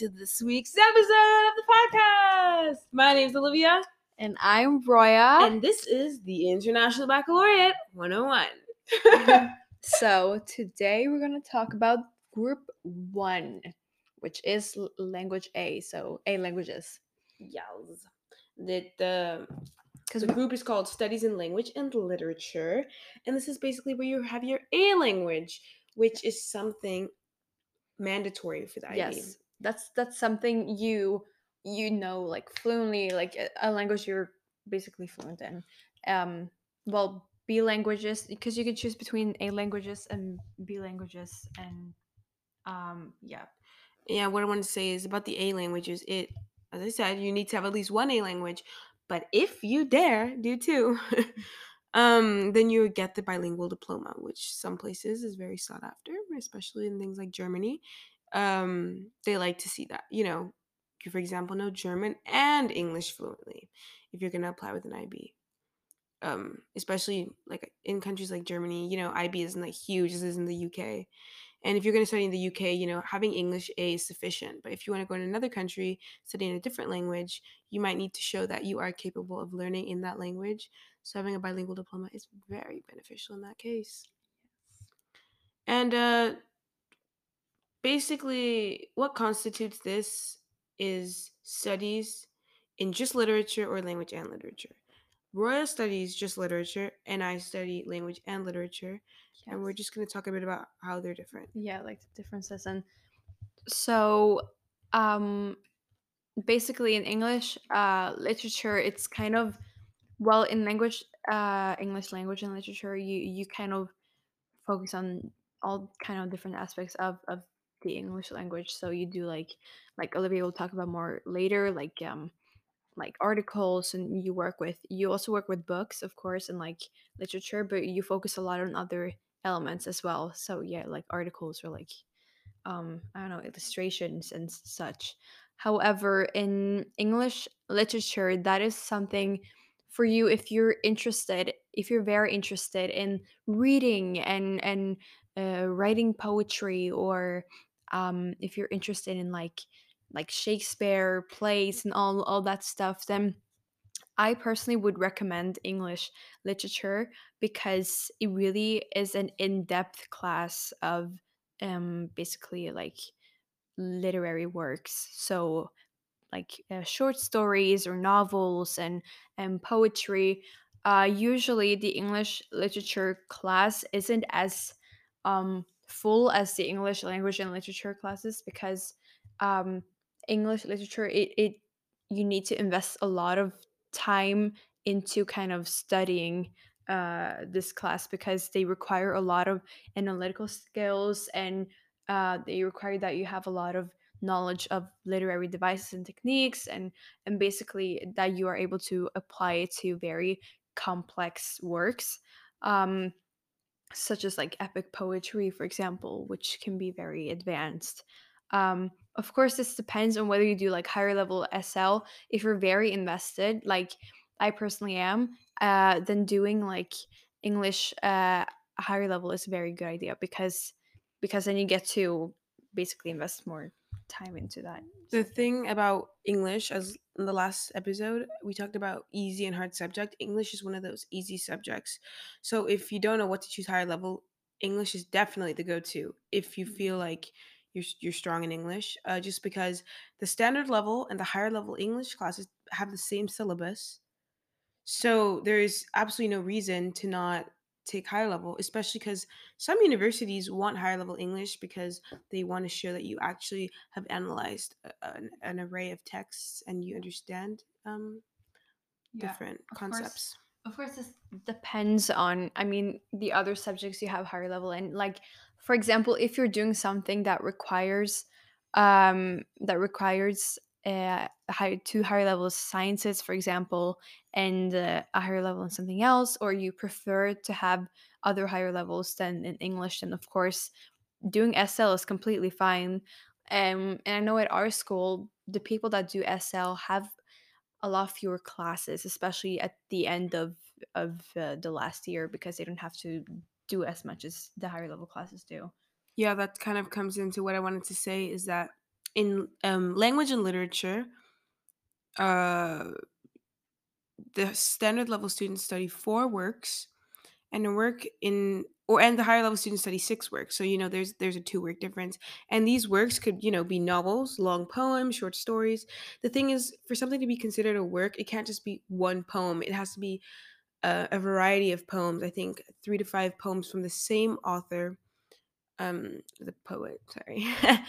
to this week's episode of the podcast. My name's Olivia, And I'm Roya. and this is the International Baccalaureate 101. so today we're going to talk about Group 1, which is Language A. So A languages. yes. That the Because the group is called Studies in Language and Literature, and this is basically where you have your A language, which is something mandatory for the IB. yes, that's that's something you you know like fluently, like a, language you're basically fluent in. Um, well, B languages because you can choose between A languages and B languages, and um, yeah, yeah, what I want to say is about the A languages. It, as I said, you need to have at least one A language, but if you dare do two, um, then you would get the bilingual diploma, which some places is very sought after, especially in things like Germany. Um, they like to see that, you know, you for example know German and English fluently if you're gonna apply with an IB. Um, especially like in countries like Germany, you know, IB isn't like huge as is in the UK. And if you're going to study in the UK, you know, having English A is sufficient. But if you want to go to another country, studying a different language, you might need to show that you are capable of learning in that language. So having a bilingual diploma is very beneficial in that case. And uh, basically, what constitutes this is studies in just literature or language and literature. Roya studies just literature, and I study language and literature. And we're just going to talk a bit about how they're different. yeah like the differences and so um basically in english uh literature it's kind of well in language uh english language and literature you you kind of focus on all kind of different aspects of of the english language so you do like like olivia will talk about more later like um like articles and you work with you also work with books of course and like literature but you focus a lot on other elements as well. So yeah like articles or like um i don't know illustrations and such. However in english literature that is something for you if you're interested if you're very interested in reading and and uh, writing poetry or um if you're interested in like like shakespeare plays and all all that stuff then I personally would recommend English literature because it really is an in-depth class of um basically like literary works. So like uh, short stories or novels and and poetry. Uh, usually, the English literature class isn't as um, full as the English language and literature classes because um, English literature it, it you need to invest a lot of time into kind of studying uh, this class because they require a lot of analytical skills and uh, they require that you have a lot of knowledge of literary devices and techniques and and basically that you are able to apply it to very complex works. Um such as like epic poetry for example which can be very advanced um of course this depends on whether you do like higher level sl if you're very invested like i personally am uh then doing like english uh higher level is a very good idea because because then you get to basically invest more time into that The thing about English, as in the last episode, we talked about easy and hard subject. English is one of those easy subjects. So if you don't know what to choose higher level, English is definitely the go-to if you feel like you're you're strong in English. Uh, just because the standard level and the higher level English classes have the same syllabus, so there is absolutely no reason to not take higher level, especially because some universities want higher level English because they want to show that you actually have analyzed a- an, an array of texts and you understand um, different of course. concepts. Of course, this depends on, I mean, the other subjects you have higher level in. Like, for example, if you're doing something that requires, um, that requires uh, a high, two higher levels sciences, for example, and uh, a higher level in something else, or you prefer to have other higher levels than in English, then of course, doing SL is completely fine. Um, and I know at our school, the people that do SL have a lot fewer classes, especially at the end of of uh, the last year because they don't have to do as much as the higher level classes do. Yeah, that kind of comes into what I wanted to say is that in um, language and literature, uh, the standard level students study four works, and a work in or and the higher level students study six works. So you know there's there's a two work difference, and these works could you know be novels, long poems, short stories. The thing is, for something to be considered a work, it can't just be one poem. It has to be a, a variety of poems. I think three to five poems from the same author um the poet sorry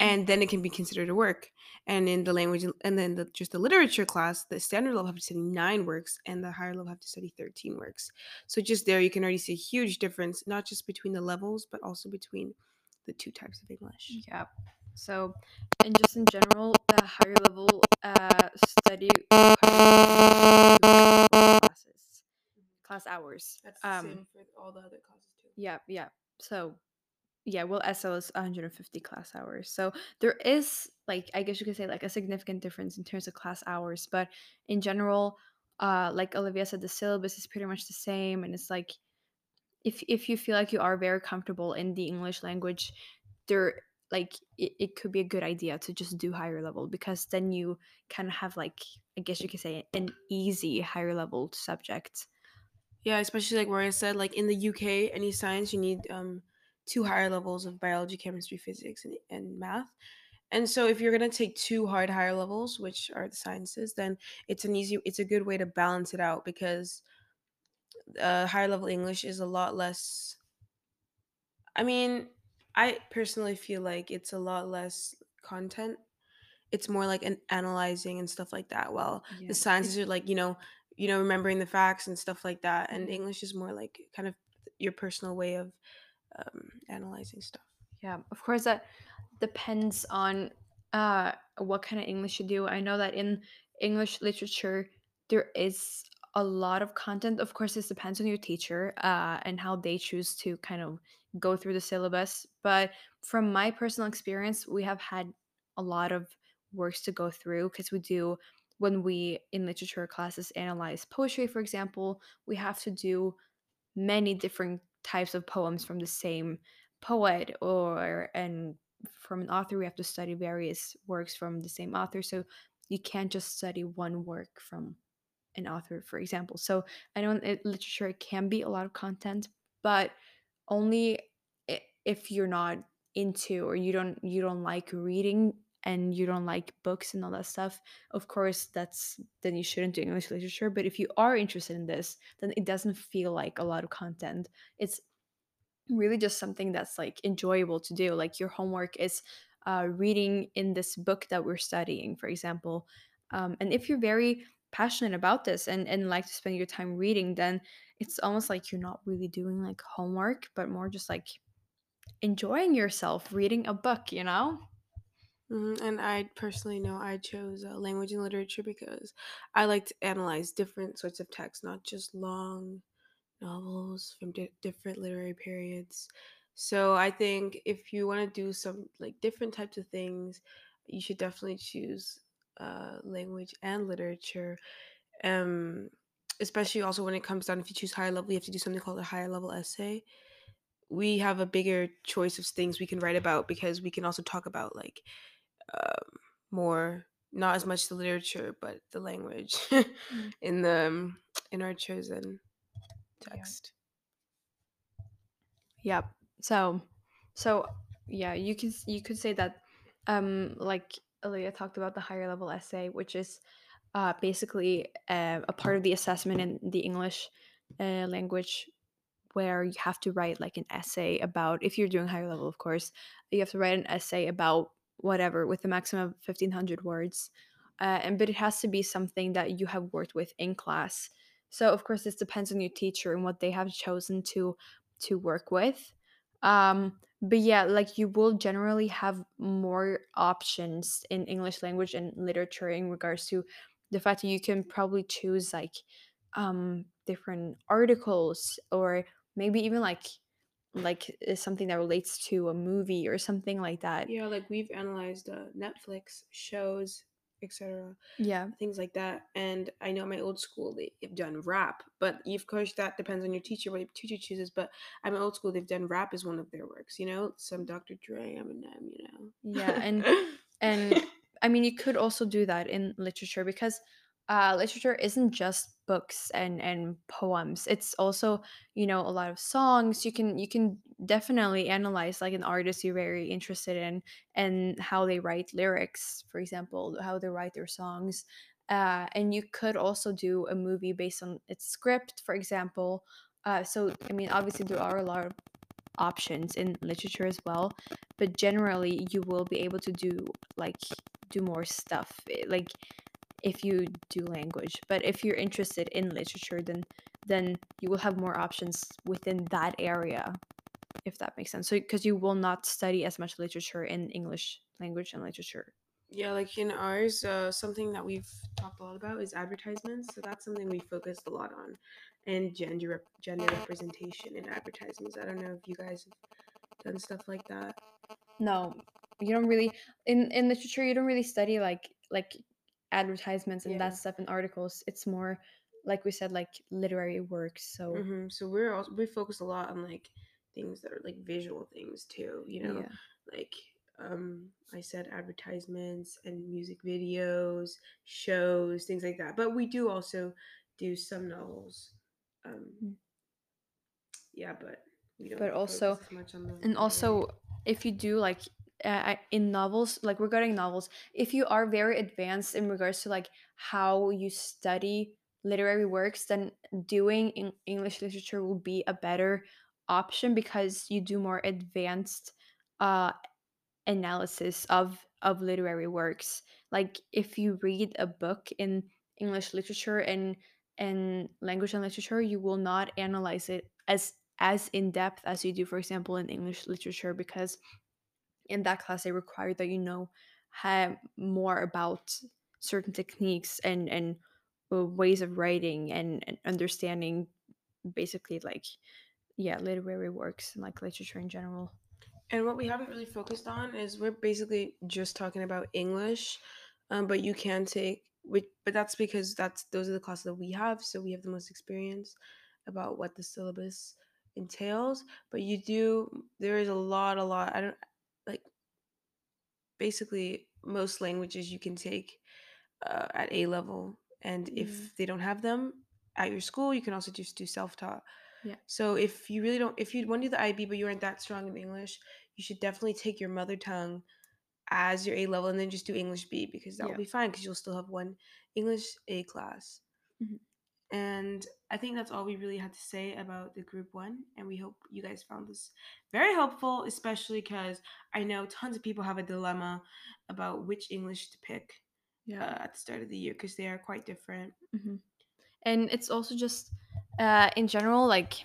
and then it can be considered a work and in the language and then the, just the literature class the standard level have to study nine works and the higher level have to study 13 works so just there you can already see a huge difference not just between the levels but also between the two types of english Yeah. So, and just in general, the higher level uh, study classes, class hours. That's Um, for all the other classes too yeah, yeah. So, yeah, well, SL is 150 class hours. So there is like I guess you could say like a significant difference in terms of class hours, but in general, uh, like Olivia said, the syllabus is pretty much the same, and it's like if if you feel like you are very comfortable in the English language, there like it, it could be a good idea to just do higher level because then you kind of have like I guess you could say an easy higher level subject. yeah especially like where i said like in the uk any science you need um two higher levels of biology chemistry physics and, and math And so if you're going to take two hard higher levels, which are the sciences, then it's an easy it's a good way to balance it out because uh, higher level English is a lot less I mean, I personally feel like it's a lot less content. It's more like an analyzing and stuff like that. Well, the sciences are like, you know, you know remembering the facts and stuff like that and Mhm. English is more like kind of your personal way of um, analyzing stuff. Yeah, of course that depends on uh what kind of English you do. I know that in English literature there is a lot of content. Of course, this depends on your teacher uh, and how they choose to kind of go through the syllabus. But from my personal experience, we have had a lot of works to go through because we do when we in literature classes analyze poetry, for example, we have to do many different types of poems from the same poet or and from an author we have to study various works from the same author so you can't just study one work from an author for example. So i know in literature it can be a lot of content but only if you're not into or you don't you don't like reading and you don't like books and all that stuff of course that's then you shouldn't do english literature but if you are interested in this then it doesn't feel like a lot of content. It's really just something that's like enjoyable to do like your homework is uh, reading in this book that we're studying for example um, and if you're very passionate about this and, and like to spend your time reading then it's almost like you're not really doing like homework but more just like enjoying yourself reading a book you know Mhm, And I personally know I chose uh, language and literature because I like to analyze different sorts of texts, not just long novels from di- different literary periods. So I think if you want to do some like different types of things, you should definitely choose uh, language and literature. Um, especially also when it comes down if you choose higher level, you have to do something called a higher level essay. We have a bigger choice of things we can write about because we can also talk about like um, more not as much the literature but the language Mm, in the um, in our chosen yeah text Yep. So, so yeah, you can you could say that, um, like Olivia talked about the higher level essay, which is uh, basically uh, a part of the assessment in the English uh, language, where you have to write like an essay about. If you're doing higher level, of course, you have to write an essay about whatever with a maximum of fifteen hundred words, uh, and but it has to be something that you have worked with in class. So of course, this depends on your teacher and what they have chosen to to work with. Um, but yeah, like you will generally have more options in English language and literature in regards to the fact that you can probably choose like um different articles or maybe even like like uh, something that relates to a movie or something like that. yeah like we've analyzed uh, netflix shows etc Yeah. things like that and i know my old school they've done rap but of course that depends on your teacher what your teacher chooses but i'm old school they've done rap as one of their works you know some dr dre eminem you know. Yeah, and and I mean, you could also do that in literature because uh, literature isn't just books and and poems. It's also you know a lot of songs. You can you can definitely analyze like an artist you're very interested in and how they write lyrics, for example, how they write their songs. Uh, and you could also do a movie based on its script, for example. Uh, so I mean, obviously there are a lot of options in literature as well but generally you will be able to do like do more stuff eh, like if you do language but if you're interested in literature then then you will have more options within that area if that makes sense so because you will not study as much literature in english language and literature Yeah, like in ours, uh, something that we've talked a lot about is advertisements. So that's something we focused a lot on, and gender rep- gender representation in advertisements. I don't know if you guys have done stuff like that. no you don't really in in literature you don't really study like like advertisements and Yeah. that stuff in articles it's more like we said like literary works so hmm So we're also we focus a lot on like things that are like visual things too. You know, yeah like um I said advertisements and music videos, shows, things like that. But we do also do some novels. Um Mm. yeah, but But also- much on the and also if you do like uh, in novels like regarding novels if you are very advanced in regards to like how you study literary works then doing in english literature will be a better option because you do more advanced uh analysis of of literary works. Like if you read a book in english literature and and language and literature you will not analyze it as as in depth as you do for example in english literature because in that class they require that you know have more about certain techniques and and uh, ways of writing and, and understanding basically like yeah literary works and like literature in general And what we haven't really focused on is we're basically just talking about English, um, but you can take which, but that's because that's those are the classes that we have, so we have the most experience about what the syllabus entails. But you do there is a lot, a lot. I don't basically most languages you can take uh, at A level, and Mhm. if they don't have them at your school, you can also just do self taught. Yeah. So if you really don't, if you want to do the IB but you aren't that strong in English, you should definitely take your mother tongue as your A level and then just do English B because that Yeah. will be fine because you'll still have one English A class. Mhm. And I think that's all we really had to say about the group one. And we hope you guys found this very helpful, especially because I know tons of people have a dilemma about which English to pick uh, at the start of the year because they are quite different. hmm And it's also just uh, in general, like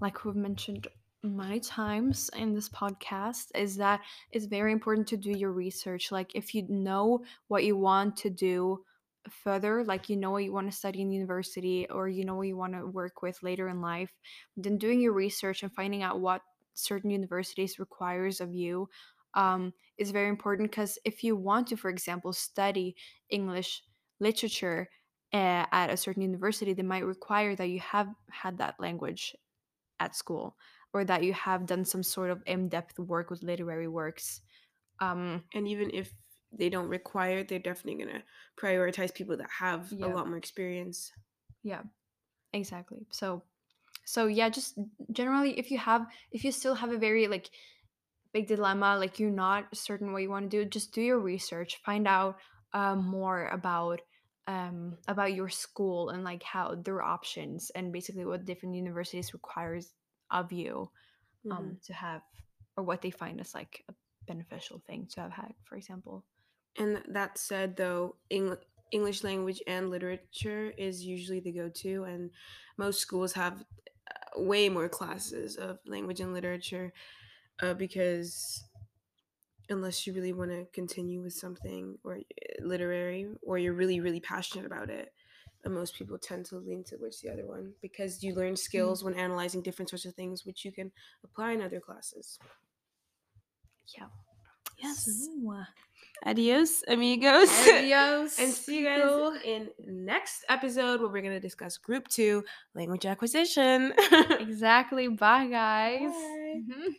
like we've mentioned many times in this podcast, is that it's very important to do your research. Like if you know what you want to do further, like you know what you want to study in university or you know what you want to work with later in life, then doing your research and finding out what certain universities requires of you um, is very important because if you want to, for example, study English literature uh, at a certain university, they might require that you have had that language at school or that you have done some sort of in-depth work with literary works. Um, And even if they don't require they're definitely going to prioritize people that have Yeah. a lot more experience. yeah, exactly. So, so yeah, just generally, if you have, if you still have a very like big dilemma, like you're not certain what you want to do, just do your research, find out uh, more about um about your school and like how their options and basically what different universities requires of you um Mhm. to have or what they find as like a beneficial thing to have had for example And that said, though, Eng- English language and literature is usually the go to, and most schools have uh, way more classes of language and literature uh, because unless you really want to continue with something or literary or you're really, really passionate about it, uh, most people tend to lean towards the other one because you learn skills when analyzing different sorts of things, which you can apply in other classes. yeah Yes. Adios, amigos. adios and see you guys in next episode where we're going to discuss group two language acquisition exactly bye guys Bye. Mhm.